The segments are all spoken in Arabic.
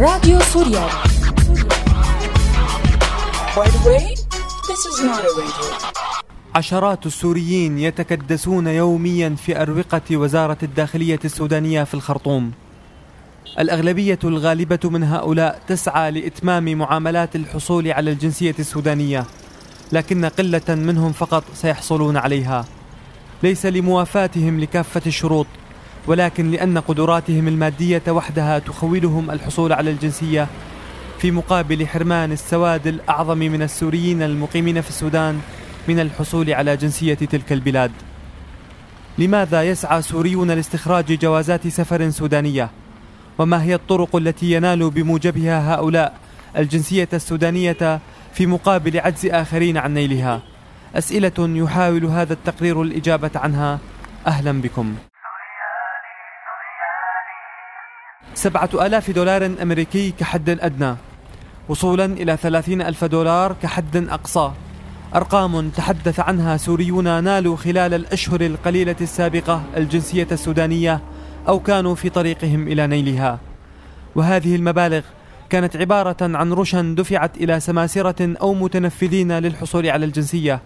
راديو سوريالي By the way, this is not a radio. عشرات السوريين يتكدسون يوميا في أروقة وزارة الداخلية السودانية في الخرطوم. الأغلبية الغالبة من هؤلاء تسعى لإتمام معاملات الحصول على الجنسية السودانية لكن قلة منهم فقط سيحصلون عليها. ليس لموافاتهم لكافة الشروط. ولكن لأن قدراتهم المادية وحدها تخولهم الحصول على الجنسية في مقابل حرمان السواد الأعظم من السوريين المقيمين في السودان من الحصول على جنسية تلك البلاد لماذا يسعى سوريون لاستخراج جوازات سفر سودانية؟ وما هي الطرق التي ينال بموجبها هؤلاء الجنسية السودانية في مقابل عجز آخرين عن نيلها؟ أسئلة يحاول هذا التقرير الإجابة عنها أهلا بكم سبعة آلاف دولار أمريكي كحد أدنى وصولا إلى ثلاثين ألف دولار كحد أقصى. أرقام تحدث عنها سوريون نالوا خلال الأشهر القليلة السابقة الجنسية السودانية أو كانوا في طريقهم إلى نيلها. وهذه المبالغ كانت عبارة عن رشا دفعت إلى سماسرة أو متنفذين للحصول على الجنسية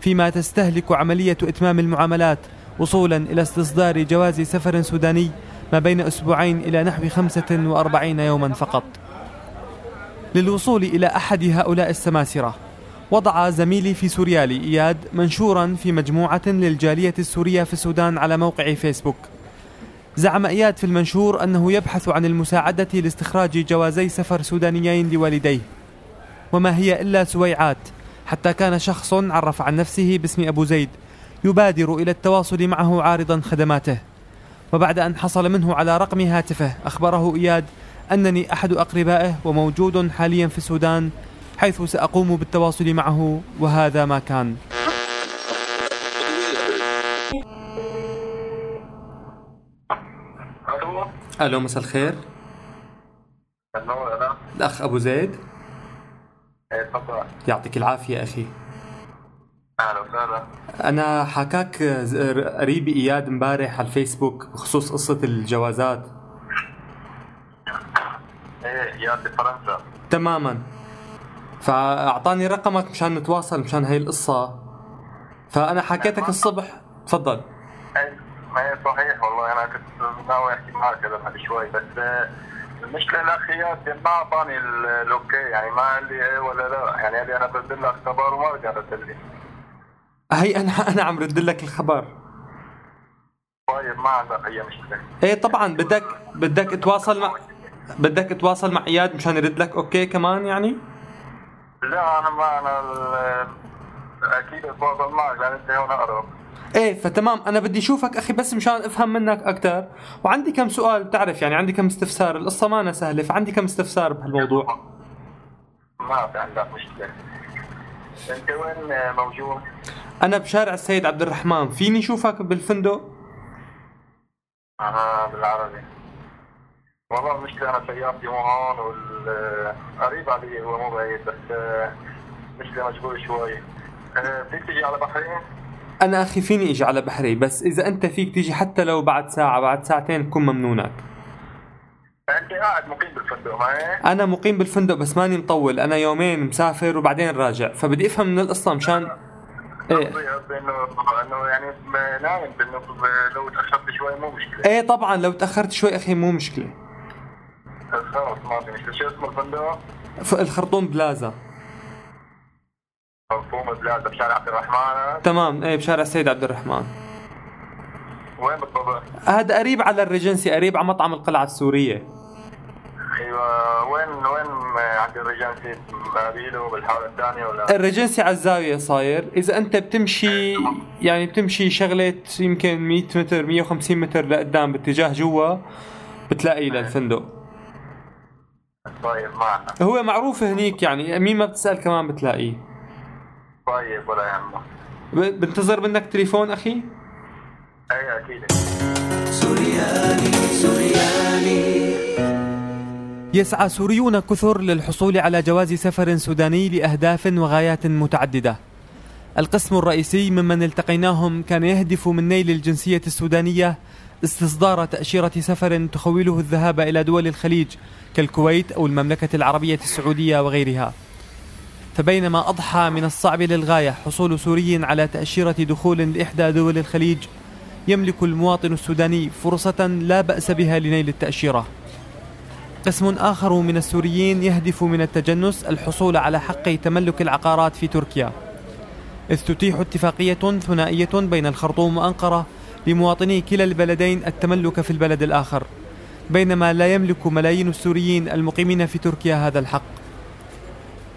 فيما تستهلك عملية إتمام المعاملات وصولا إلى استصدار جواز سفر سوداني ما بين أسبوعين إلى نحو 45 يوما فقط. للوصول إلى أحد هؤلاء السماسرة وضع زميلي في سوريالي إياد منشورا في مجموعة للجالية السورية في السودان على موقع فيسبوك. زعم إياد في المنشور أنه يبحث عن المساعدة لاستخراج جوازي سفر سودانيين لوالديه. وما هي إلا سويعات حتى كان شخص عرف عن نفسه باسم أبو زيد يبادر إلى التواصل معه عارضا خدماته. وبعد أن حصل منه على رقم هاتفه أخبره إياد أنني أحد أقربائه وموجود حاليا في السودان حيث سأقوم بالتواصل معه وهذا ما كان. ألو ألو مساء الخير. الأخ أبو زيد. تفضل. يعطيك العافية أخي. أهلا وسهلا أنا حكاك قريبي إياد امبارح على الفيسبوك بخصوص قصة الجوازات. إيه يا فرنسا تماما. فأعطاني رقمك مشان نتواصل مشان هاي القصة. فأنا حكيتك الصبح. تفضل. إيه هي صحيح والله أنا كنت ناوي أحكي معك بعد شوي بس آه، المشكلة الاخيات ما أعطاني ال- ال okay يعني ما قال لي إيه ولا لا. يعني قال لي أنا بدل لك خبر وما رجع رد لي هي أنا أنا عم رد لك الخبر. طيب ما عندك أي مشكلة. إيه طبعا بدك بدك تواصل مع بدك تواصل مع إياد مشان يرد لك. okay كمان يعني؟ لا أنا ما أنا ال- أكيد اتواصل معك لأن أنت هون أقرب. إيه فتمام. أنا بدي أشوفك أخي بس مشان أفهم منك أكثر وعندي كم سؤال. بتعرف يعني عندي كم استفسار. القصة ما أنا سهلة فعندي كم استفسار بهالموضوع. ما في عندك مشكلة. أنت وين موجود؟ أنا بشارع السيد عبد الرحمن. فيني أشوفك بالفندق؟ أها بالعربي. والله المشكلة أنا سيارتي مو هون وال قريب علي هو مو بعيد بس آه، مشكلة مشغول شوي. آه، فيك تيجي على بحرين؟ أنا أخي فيني أجي على بحري بس إذا أنت فيك تيجي حتى لو بعد ساعة بعد ساعتين بكون ممنونك. أنت قاعد مقيم بالفندق ما؟ أنا مقيم بالفندق بس ماني مطول. أنا يومين مسافر وبعدين راجع. فبدي أفهم من القصة مشان إيه. إنه إنه يعني نايم إنه ب- لو تأخرت شوي مو مشكلة. إيه طبعا لو تأخرت شوي أخي مو مشكلة. خلص ما في مشكلة. شو اسم الفندق؟ الخرطوم بلازا. خرطوم بلاد بشارع عبد الرحمن. تمام إيه بشارع السيد عبد الرحمن. وين بالضبط؟ هذا قريب على الريجنسي قريب على مطعم القلعة السورية. أيوه وين وين عند الرجال بابيلو بالحارة الثانية ولا؟ الريجنسي على الزاوية صاير. إذا أنت بتمشي يعني بتمشي شغلة يمكن 100 متر 150 متر لقدام باتجاه جوا بتلاقي للفندق طيب ما عندنا هو معروف هنيك يعني مين ما بتسأل كمان بتلاقيه. طيب ولا يهمك. بنتظر منك تليفون أخي؟ أي أكيد. يسعى سوريون كثر للحصول على جواز سفر سوداني لأهداف وغايات متعددة. القسم الرئيسي ممن التقيناهم كان يهدف من نيل الجنسية السودانية استصدار تأشيرة سفر تخوله الذهاب إلى دول الخليج كالكويت أو المملكة العربية السعودية وغيرها. فبينما أضحى من الصعب للغاية حصول سوري على تأشيرة دخول لإحدى دول الخليج يملك المواطن السوداني فرصة لا بأس بها لنيل التأشيرة. قسم آخر من السوريين يهدف من التجنس الحصول على حق تملك العقارات في تركيا. إذ تتيح اتفاقية ثنائية بين الخرطوم وأنقرة لمواطني كلا البلدين التملك في البلد الآخر بينما لا يملك ملايين السوريين المقيمين في تركيا هذا الحق.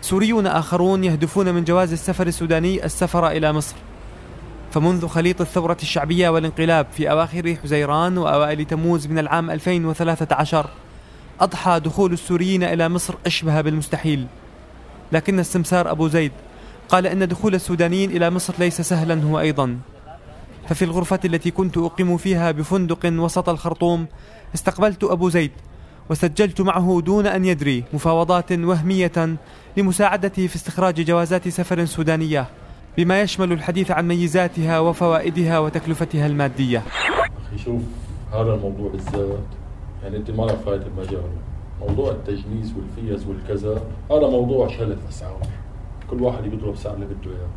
سوريون آخرون يهدفون من جواز السفر السوداني السفر إلى مصر. فمنذ خليط الثورة الشعبية والانقلاب في أواخر حزيران وأوائل تموز من العام 2013 أضحى دخول السوريين إلى مصر أشبه بالمستحيل. لكن السمسار أبو زيد قال إن دخول السودانيين إلى مصر ليس سهلا هو أيضا. ففي الغرفة التي كنت أقيم فيها بفندق وسط الخرطوم استقبلت أبو زيد وسجلت معه دون أن يدري مفاوضات وهمية لمساعدته في استخراج جوازات سفر سودانية بما يشمل الحديث عن ميزاتها وفوائدها وتكلفتها المادية. شوف هذا الموضوع بالذات يعني أنت ما لك فايت المجال. موضوع التجنيس والفيز والكذا هذا موضوع شلة أسعار. كل واحد يضرب سعر اللي بده إياه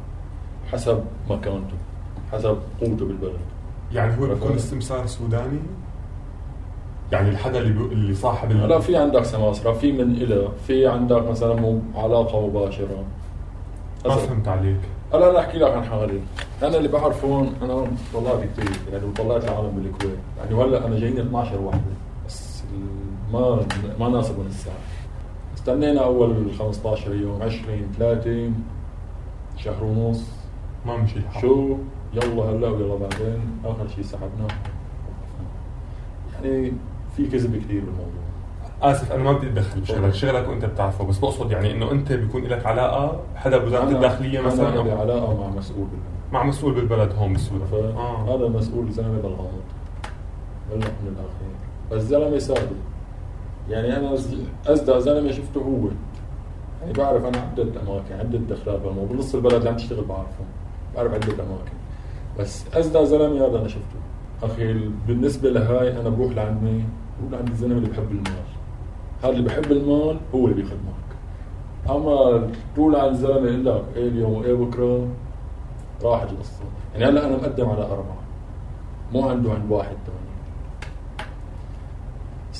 حسب مكانته حسب قوته بالبلد. يعني هو بيكون استمسار سوداني؟ يعني الحدا اللي بي... اللي صاحب لا في عندك سماسرة في من إلى في عندك مثلا مو علاقة مباشرة. ما فهمت عليك. أنا أنا أحكي لك عن حالي. أنا اللي بعرفهم أنا طلعت كثير يعني وطلعت العالم بالكويت. يعني وهلا أنا جايين 12 وحدة. ما ما ناسبهم الساعة استنينا أول 15 يوم 20 30 شهر ونص. ما مشي الحال شو؟ يلا هلا ويلا بعدين. آخر شيء سحبناه يعني في كذب كثير بالموضوع. آسف أنا ما بدي أتدخل بشغلك. شغلك وأنت بتعرفه بس بقصد يعني إنه أنت بيكون لك علاقة حدا بوزاره الداخليه مثلا أنا أو علاقة مع مسؤول بالبلد. مع مسؤول بالبلد هون بالسودان آه. هذا مسؤول زلمة بالغلط. بلح من الاخير بس زلمه ساده. يعني أنا ازدى زلمه شفته هو يعني بعرف أنا عدة اماكن عدة دخلات بالموضوع بنص البلد اللي عم تشتغل بعرفهم بعرف عدة اماكن بس ازدى زلمه هذا أنا شفته أخي بالنسبة لهاي أنا بروح لعند مين؟ بروح لعند الزلمه اللي بحب المال. هذا اللي بحب المال هو اللي بيخدمك اما تقول عن زلمة يقول لك إيه اليوم وايه بكرة؟ راحت القصة يعني هلا أنا مقدم على أربعة. مو عنده عند واحد ثاني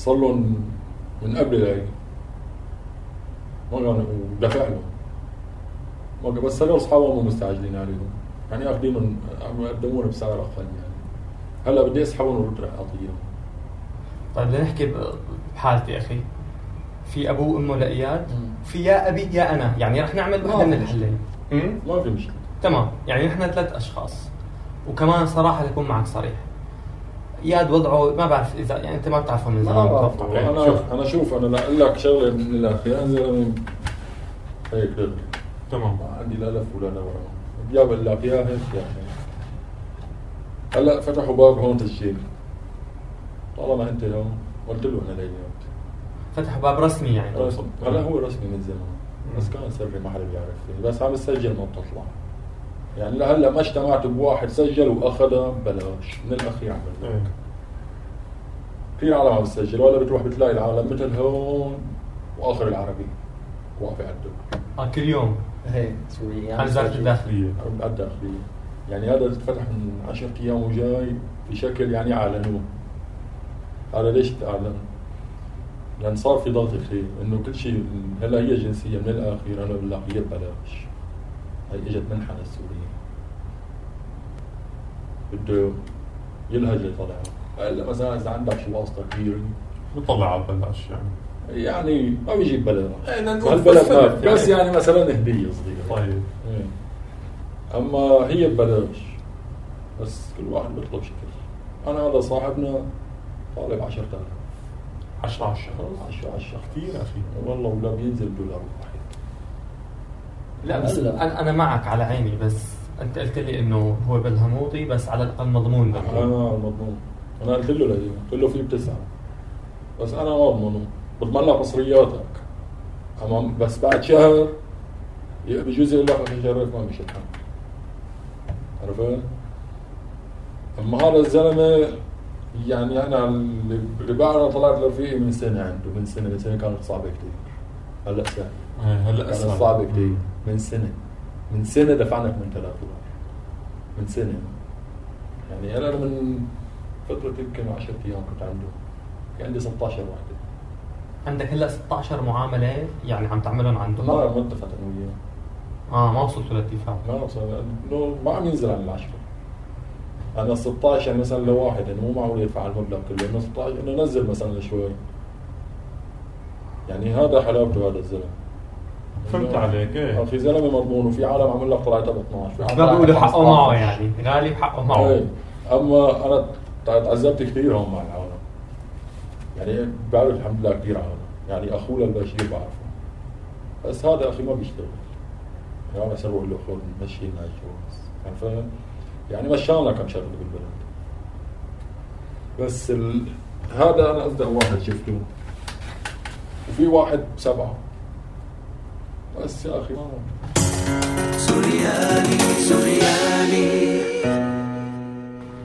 صار لهم من قبل هاي ما كانوا ودفع لهم. ما بس هذول أصحابهم مو مستعجلين عليهم. يعني اخذينهم يقدمون بسعر أقل يعني. هلأ بدي أسحبهم ورد رح أعطيهم. طيب بدنا نحكي بحالتي أخي. في ابوه وأمه لإياد. في يا أبي يا أنا. يعني رح نعمل وحدة من الحلين. ما في مشكلة. تمام. يعني نحن ثلاث أشخاص. وكمان صراحة لكون معك صريح. اياد وضعه ما بعرف اذا يعني أنت ما بتعرفه من زمان. بعرفه. أنا شوف أنا شوف أنا لاقول لك شغله من الآخر أنا زلمه هيك تمام. ما عندي لا لف ولا دوران يا بقول لك يا هيك يا هيك هلأ فتحوا باب هون تسجيل. طالما أنت هون قلت له أنا ليلات فتحوا باب رسمي يعني. هلأ هو رسمي من زمان. بس كان سري ما حدا بيعرف فيه بس عم تسجل ما بتطلع. يعني لهلا ما اجتمعت بواحد سجل واخذها ببلاش من الأخ يعمل لك إيه. كثير عالم عم تسجل ولا بتروح بتلاقي العالم مثل هون وآخر العربي واقفة على الدب آه كل يوم. هي؟ سوريا عن وزاره الداخلية. على الداخلية. يعني هذا فتح من 10 أيام وجاي بشكل يعني أعلنوه. هذا ليش تعلن؟ لأن صار في ضغط كثير إنه كل شيء هلا هي جنسية من الاخير أنا بقول لك هي ببلاش. هي إجت منحة للسوريين بده يلهج لطلع هلأ مثلا إذا عندك شي واسطة كبيرة بطلع على ببلاش يعني. يعني ما بيجيب بلاش هالبلد ما بس يعني. مثلا هديه صغيرة. طيب. إيه. أما هي ببلاش. بس كل واحد بيطلب شكل. أنا هذا صاحبنا طالب 10000 10 على الشهر 10 على الشهر كثير أخي. والله ولا بينزل دولار. واحد لا بس. أنا أنا معك على عيني بس أنت قلت لي إنه هو بالهموطي بس على الأقل مضمون أنا بالهموطي. مضمون. أنا قلت له لهي قلت له في بتسعة. بس أنا ما بضمنه بضمن لك مصرياتك. اما بس بعد شهر بجوز يقول لك أخي شرف ما مشيت عرفت؟ أما هذا الزلمة يعني أنا اللي بعرف طلعت لرفيقي من سنة عنده من سنة من سنة كانت صعبة كثير هلأ سهل. هلأ صعبة كثير من سنة. من سنة دفعنا 8000 دولار من سنة. يعني أنا من فترة يمكن 10 أيام كنت عنده. كان عندي 16 وحدة. عندك هلأ 16 معاملة يعني عم تعملهم عنده ما ما اتفقت أنا وياه. آه ما وصلتوا لاتفاق ما وصل. انه ما عم ينزل عن العشرة. أنا 16 يعني مثلا لواحد يعني مو معقول يدفع المبلغ كله. إنه 16 إنه نزل مثلا شوي يعني هذا حلاوته هذا الزلمة. فهمت عليك،. آه، في زلمة مضمون وفي عالم عمل لك طلعتها ب 12 في عالم ما بيقولوا حقه معه 15. يعني. غالي حقه معه. إيه. أما أنا تعذبت كثير هون مع العالم يعني بعرف الحمد لله كثير عالم يعني أخوه للبشير بعرفه. بس هذا أخي ما بيشتغل. يعني أنا أسوي له خذ مشي لنا الجواز يعني فاهم؟ يعني مشانا كم شغلة بالبلد. بس ال... هذا أنا أصدق واحد شفته. وفي واحد سبعة. بس يا أخي ما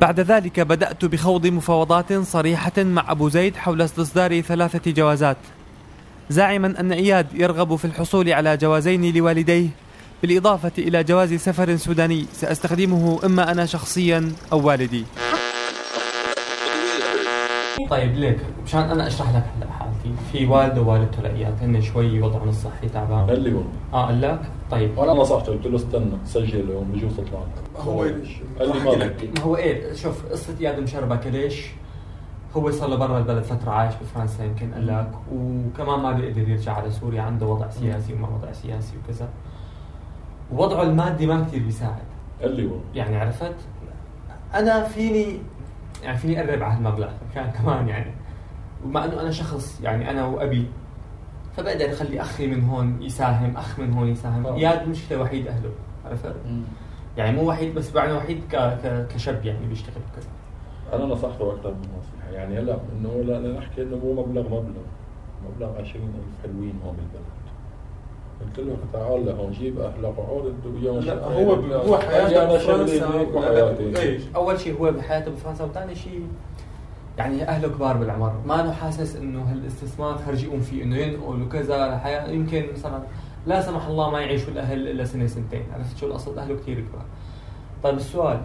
بعد ذلك بدأت بخوض مفاوضات صريحة مع أبو زيد حول استصدار ثلاثة جوازات. زاعما أن إياد يرغب في الحصول على جوازين لوالديه بالإضافة إلى جواز سفر سوداني. سأستخدمه إما أنا شخصيا أو والدي. طيب ليك مشان أنا أشرح لك هلا في والده ووالدته لاياد هن شوي وضعهم الصحي تعبان. قال لي هون آه قال لك طيب. وأنا نصحته قلت له استنى سجل لهم بجوز تطلع هو قال لي ما لك. بدي ما هو إيه شوف قصة اياد مشربكه ليش؟ هو صار له برا البلد فترة عايش بفرنسا يمكن قال لك وكمان ما بيقدر يرجع على سوريا عنده وضع سياسي وما وضع سياسي وكذا. وضعه المادي ما كثير بيساعد. قال لي هون يعني عرفت؟ أنا فيني يعني فيني أقرب على هالمبلغ مشان كمان يعني. ومع إنه أنا شخص يعني أنا وأبي فبقدر أخلي أخي من هون يساهم أخ من هون يساهم. اياد مشكلة وحيد أهله عرفت؟ يعني مو وحيد بس معنى وحيد ك... ك... كشاب يعني بيشتغل كذا أنا نصحته أكثر من نصيحة. يعني هلا إنه لا لا نحكي إنه مو مبلغ مبلغ. مبلغ 20000 حلوين هون بالبلد. قلت له تعال لهون جيب أهلك وعود انت وياهم لا. هو هو حياته أنا بفرنسا أول شيء هو بحياته بفرنسا وثاني شيء يعني أهله كبار بالعمر. ما له حاسس إنه هالاستثمار خرج يقوم فيه إنه ينقل وكذا يمكن مثلا لا سمح الله ما يعيشوا الأهل إلا سنة سنتين. عرفت شو القصد؟ أهله كثير كبار. طيب السؤال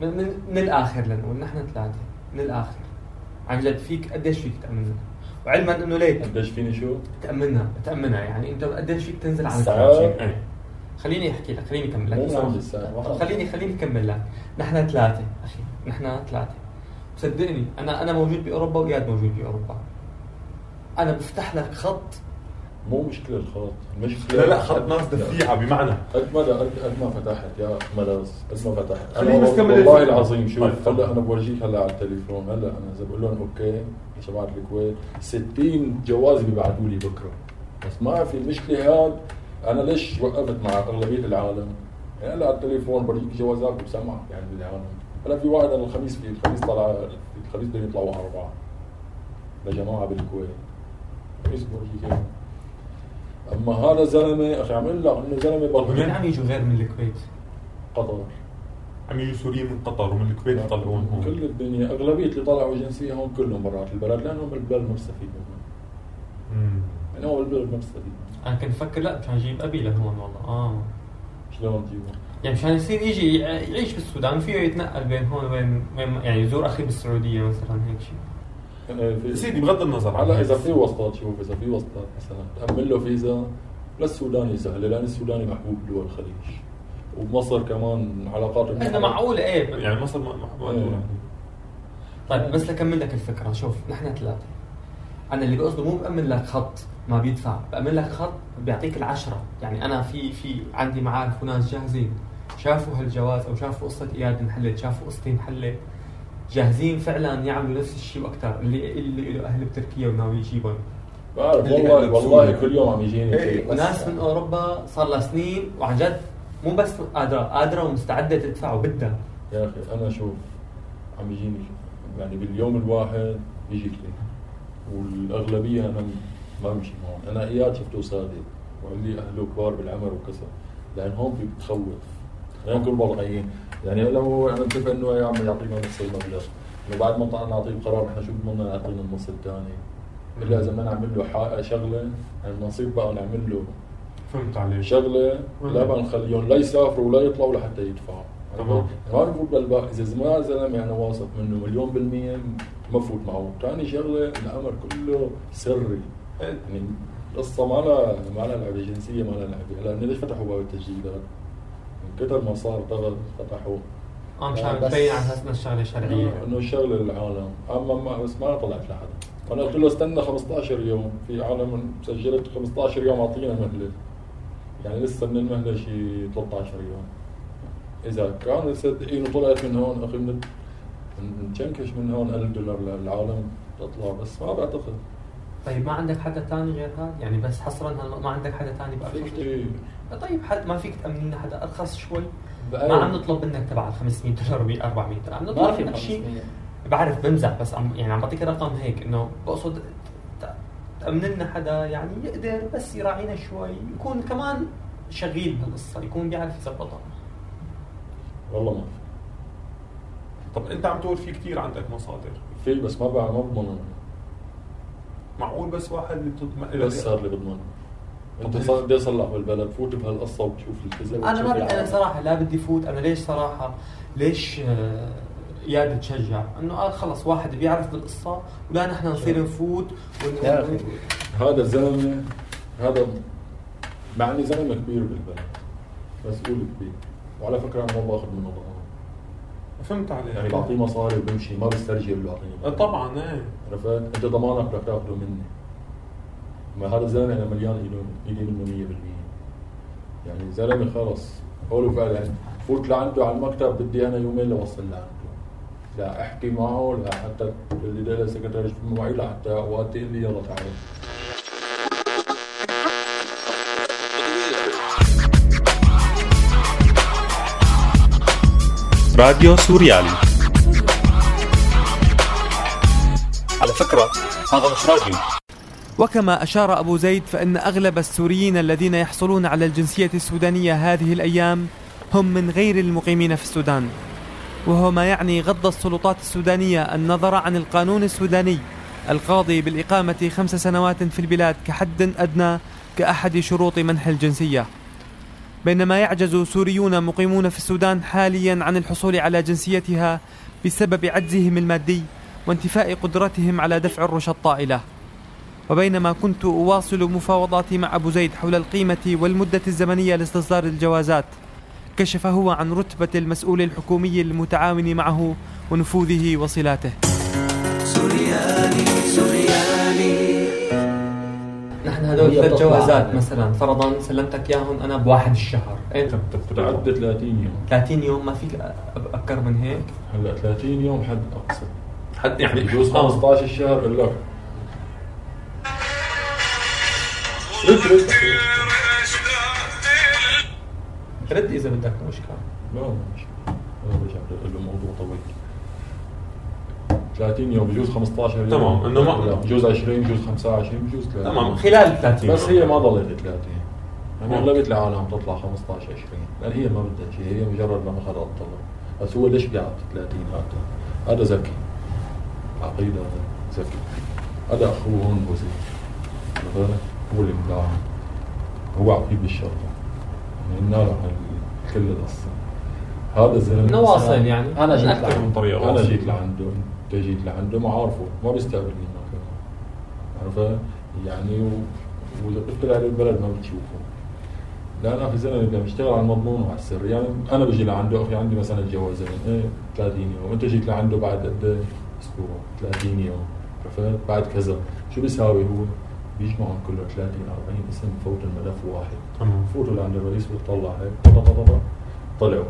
من, من, من الآخر لنقول نحن ثلاثة من الآخر. عن جد فيك قديش فيك تأمننا؟ وعلما إنه ليك قديش فيني شو؟ تامنها تامنها يعني. أنت قديش فيك تنزل عن؟ 30 إيه. خليني أحكي لك خليني أكمل لك. خليني خليني أكمل لك. نحن ثلاثة أخي. نحن ثلاثة. صدقني أنا أنا موجود باوروبا واياد موجود باوروبا أنا بفتح لك خط. مو مشكلة الخط المشكلة لا لا خط ناس دفيعه بمعنى. قد ما قد ما فتحت يا ملاذ قد ما فتحت. خليني بس كمل. والله. العظيم شوف طيب،. هلأ أنا بورجيك هلأ على التليفون. هلأ أنا إذا بقول لهم okay يا شباب الكويت 60 جواز بيبعثوا لي بكرة. بس ما في المشكلة هاد أنا ليش وقفت مع أغلبية العالم؟ يعني هلأ على التليفون برجيك جوازات وبسمعك يعني بالعالم. هلا في واحد أنا الخميس في الخميس طلع الخميس بدهم يطلعوا أربعة لجماعة بالكويت. الخميس برجيك إياهم. أما هذا زلمه أخي عمل لك إنه زلمة ومن بلطجي عم يجوا غير من الكويت. قطر. عم يجوا سوريين من قطر ومن الكويت يطلعون هون. كل الدنيا أغلبية اللي طلعوا جنسية هون كلهم برات البلد لأنهم بالبلد ما بيستفيد منهم. مم. يعني هو بالبلد ما بيستفيد أنا كنت أفكر لا مشان أجيب أبي لهون والله. آه. شلون تجيبهم؟ يعني مشان يصير يجي يعيش بالسودان فيه يتنقل بين هون وبين وين يعني يزور أخي بالسعودية مثلا هيك شيء يعني سيدي بغض النظر هلا. إذا في وسطات شوف إذا في وسطات مثلا تأمن له فيزا للسوداني سهله لأن السوداني محبوب بدول الخليج وبمصر كمان علاقات إحنا معقولة إيه يعني مصر إيه. ما- طيب بس لكمل لك الفكرة شوف نحن ثلاثة أنا اللي بقصده مو بأمن لك خط ما بيدفع بأمن لك خط بيعطيك العشرة. يعني أنا في في عندي معارف وناس جاهزين شافوا هالجواز أو شافوا قصة إياد انحلت شافوا قصتي انحلت جاهزين فعلا يعملوا نفس الشيء وأكثر اللي اللي له أهل بتركيا وناوي يجيبهم. بعرف والله والله. كل يوم عم يجيني إيه،. وناس من أوروبا صار لها سنين وعن جد مو بس قادرة قادرة ومستعدة تدفع وبدها. يا أخي أنا شوف عم يجيني يعني باليوم الواحد بيجي اثنين والأغلبية أنا ما بمشي معهم. أنا اياد شفته صادق لي اهله كبار بالعمر وكذا لأن هون في بتخوف. لأن كل وضعيين يعني لو أنا متفق إنه يا عم يعطينا نص المبلغ إنه بعد ما طلعنا نعطيه قرار إحنا شو بدنا نعطينا النص الثاني إلا إذا ما نعمل له شغلة يعني نصيب بقى نعمل له فهمت عليك. شغلة لا بقى نخليهم لا يسافروا ولا يطلعوا لحتى يدفعوا. ما نفوت بالباقي إذا ما زلمه أنا واثق منه مليون بالمية ما فوت معه. ثاني شغلة الأمر كله سري. يعني القصة ما لها ما لها لعبة جنسية ما لها لعبة. هلا ليش فتحوا باب التسجيلات؟ من كثر ما صار ضغط فتحوا آه مشان آه، تبين على أساس إنه الشغلة شرعية. انه شغله للعالم. أما ما بس ما طلعت لحدا أنا قلت له استنى 15 يوم. في عالم سجلت 15 يوم أعطينا مهله يعني لسه من المهلة شيء 13 يوم. إذا كان مصدقين وطلعت من هون أخي من نشنكش من هون 1000 دولار للعالم تطلع؟ بس ما بعتقد. طيب ما عندك حدا تاني غير هذا؟ يعني بس حصرا ما عندك حدا تاني في بأرخص كثير طيب حد ما فيك تأمن لنا حدا؟ أرخص شوي؟ بقى- ما عم نطلب منك تبع ال 500 دولار و 400 دولار. عم نطلب منك شيء. 500 بعرف بمزح بس عم يعني عم بعطيك رقم هيك إنه بقصد ت- تأمن لنا حدا يعني يقدر بس يراعينا شوي يكون كمان شغيل بهالقصة يكون بيعرف يظبطها. والله ما في طب أنت عم تقول في كثير عندك مصادر. في بس ما بقى ما بضمن معقول بس واحد اللي بتطمئن بس صار لي بضمن. أنت صار بدي أصلح بالبلد فوت بهالقصة وبتشوف الكذب أنا ما بدي أنا. صراحة لا بدي فوت. أنا ليش صراحة ليش آه، اياد تشجع؟ إنه قال خلص واحد بيعرف بالقصة ولا نحن نصير نفوت. هذا الزلمه هذا مع إني زلمة كبير بالبلد مسؤول كبير. وعلى فكرة أنا ما باخذ منه فهمت عليك. يعني بعطيه مصاري وبمشي ما بسترجل له آه، اعطيني طبعا إيه. عرفت؟ أنت ضمانك بدك تأخذه مني. ما هذا الزلمه أنا مليان ايدي منه 100% يعني زلمة خلص. قولوا فعلا فوت لعنده على المكتب بدي أنا يومين لوصل لعنده. لا أحكي معه لا حتى اللي ده سكرتير معي لا حتى اوقات يقول لي يلا تعال راديو سوريالي. على فكرة هذا مش راديو. وكما أشار أبو زيد فإن أغلب السوريين الذين يحصلون على الجنسية السودانية هذه الأيام هم من غير المقيمين في السودان. وهو ما يعني غض السلطات السودانية النظر عن القانون السوداني القاضي بالإقامة خمس سنوات في البلاد كحد أدنى كأحد شروط منح الجنسية. بينما يعجز سوريون مقيمون في السودان حاليا عن الحصول على جنسيتها بسبب عجزهم المادي وانتفاء قدرتهم على دفع الرشا الطائلة. وبينما كنت أواصل مفاوضاتي مع أبو زيد حول القيمة والمدة الزمنية لاستصدار الجوازات كشف هو عن رتبة المسؤول الحكومي المتعاون معه ونفوذه وصلاته. نحن هدول ثلاث. جوازات مثلا. فرضا سلمتك إياهم أنا بواحد الشهر. انت تعدى 30 يوم. 30 يوم؟ ما فيك أ- أكثر من هيك؟ هلأ 30 يوم حد اقصى حد يعني يجوز آه. 15 الشهر أقول لك رد رد. رد إذا بدك مشكلة. لا مش أنا برجع بقول له موضوع طويل. 30 يوم بجوز 15 يوم. تمام، إنه ما- بجوز 20 بجوز 25 بجوز 30 تمام خلال 30 بس. هي ما ضلت 30 يعني. اغلبيه العالم تطلع 15 20 لأن هي ما بدها شيء هي مجرد ما أخذ الطلب. بس هو ليش بيعطي 30 هذا هذا ذكي عقيدة هذا ذكي هذا أخوه هون بوزي؟ هو اللي مدعم هو عقيد بالشرطة. يعني نعرف ال- كل القصة هذا الزلمه نواصل يعني. أنا جيت أكثر. من طريقة. أنا. جيت لعنده أنت جيت لعنده ما عارفه ما بيستقبل منه كمان عرفت يعني و... وإذا بتطلع على البلد ما بتشوفه لا أنا في زلمه بدنا نشتغل على المضمون وعلى السر. يعني أنا بجي لعنده أخي عندي مثلا جوازين إيه 30 يوم. أنت جيت لعنده بعد قد إيه؟ أسبوع. 30 يوم. عرفت بعد كذا. شو بيساوي هو؟ بيجمعهم كله 30 40 اسم فوت الملف واحد. تمام. فوتوا لعند الرئيس بتطلع هيك. طلعوا.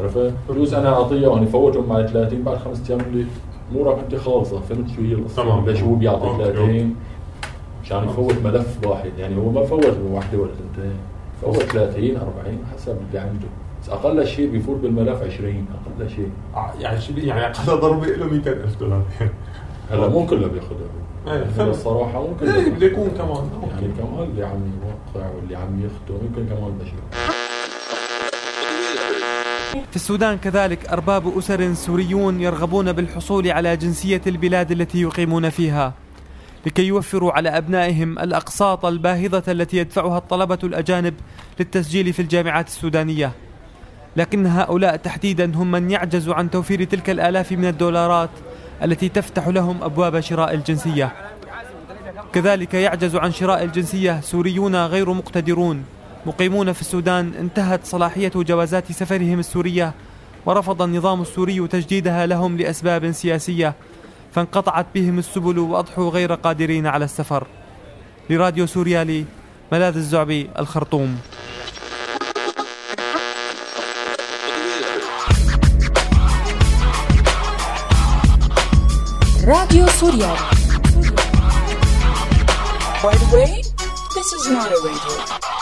عرفت؟ بجوز أنا أعطيه يعني فوتهم مع 30 بعد خمس أيام اللي امورك انت خالصه فهمت شو هي القصة؟ تمام. ليش هو بيعطي okay، 30 مشان يفوت ملف واحد يعني هو ما فوت بواحده ولا ثنتين فوت 30 40 حسب اللي عنده بس أقل شيء بيفوت بالملف 20 أقل شيء ع- يعني شو يعني أقل ضربه له 200000 دولار هلا مو كله بياخذها إيه، يعني. الصراحة كله إيه، بده. يكون كمان يعني كمان اللي عم يوقع واللي عم يخدم يمكن كمان بشر في السودان كذلك أرباب أسر سوريون يرغبون بالحصول على جنسية البلاد التي يقيمون فيها. لكي يوفروا على أبنائهم الأقساط الباهظة التي يدفعها الطلبة الأجانب للتسجيل في الجامعات السودانية. لكن هؤلاء تحديدا هم من يعجز عن توفير تلك الآلاف من الدولارات التي تفتح لهم أبواب شراء الجنسية. كذلك يعجز عن شراء الجنسية سوريون غير مقتدرون. مقيمون في السودان انتهت صلاحية جوازات سفرهم السورية ورفض النظام السوري تجديدها لهم لأسباب سياسية فانقطعت بهم السبل وأضحوا غير قادرين على السفر. لراديو سوريالي ملاذ الزعبي الخرطوم. راديو سوريالي By the way, this is not a radio.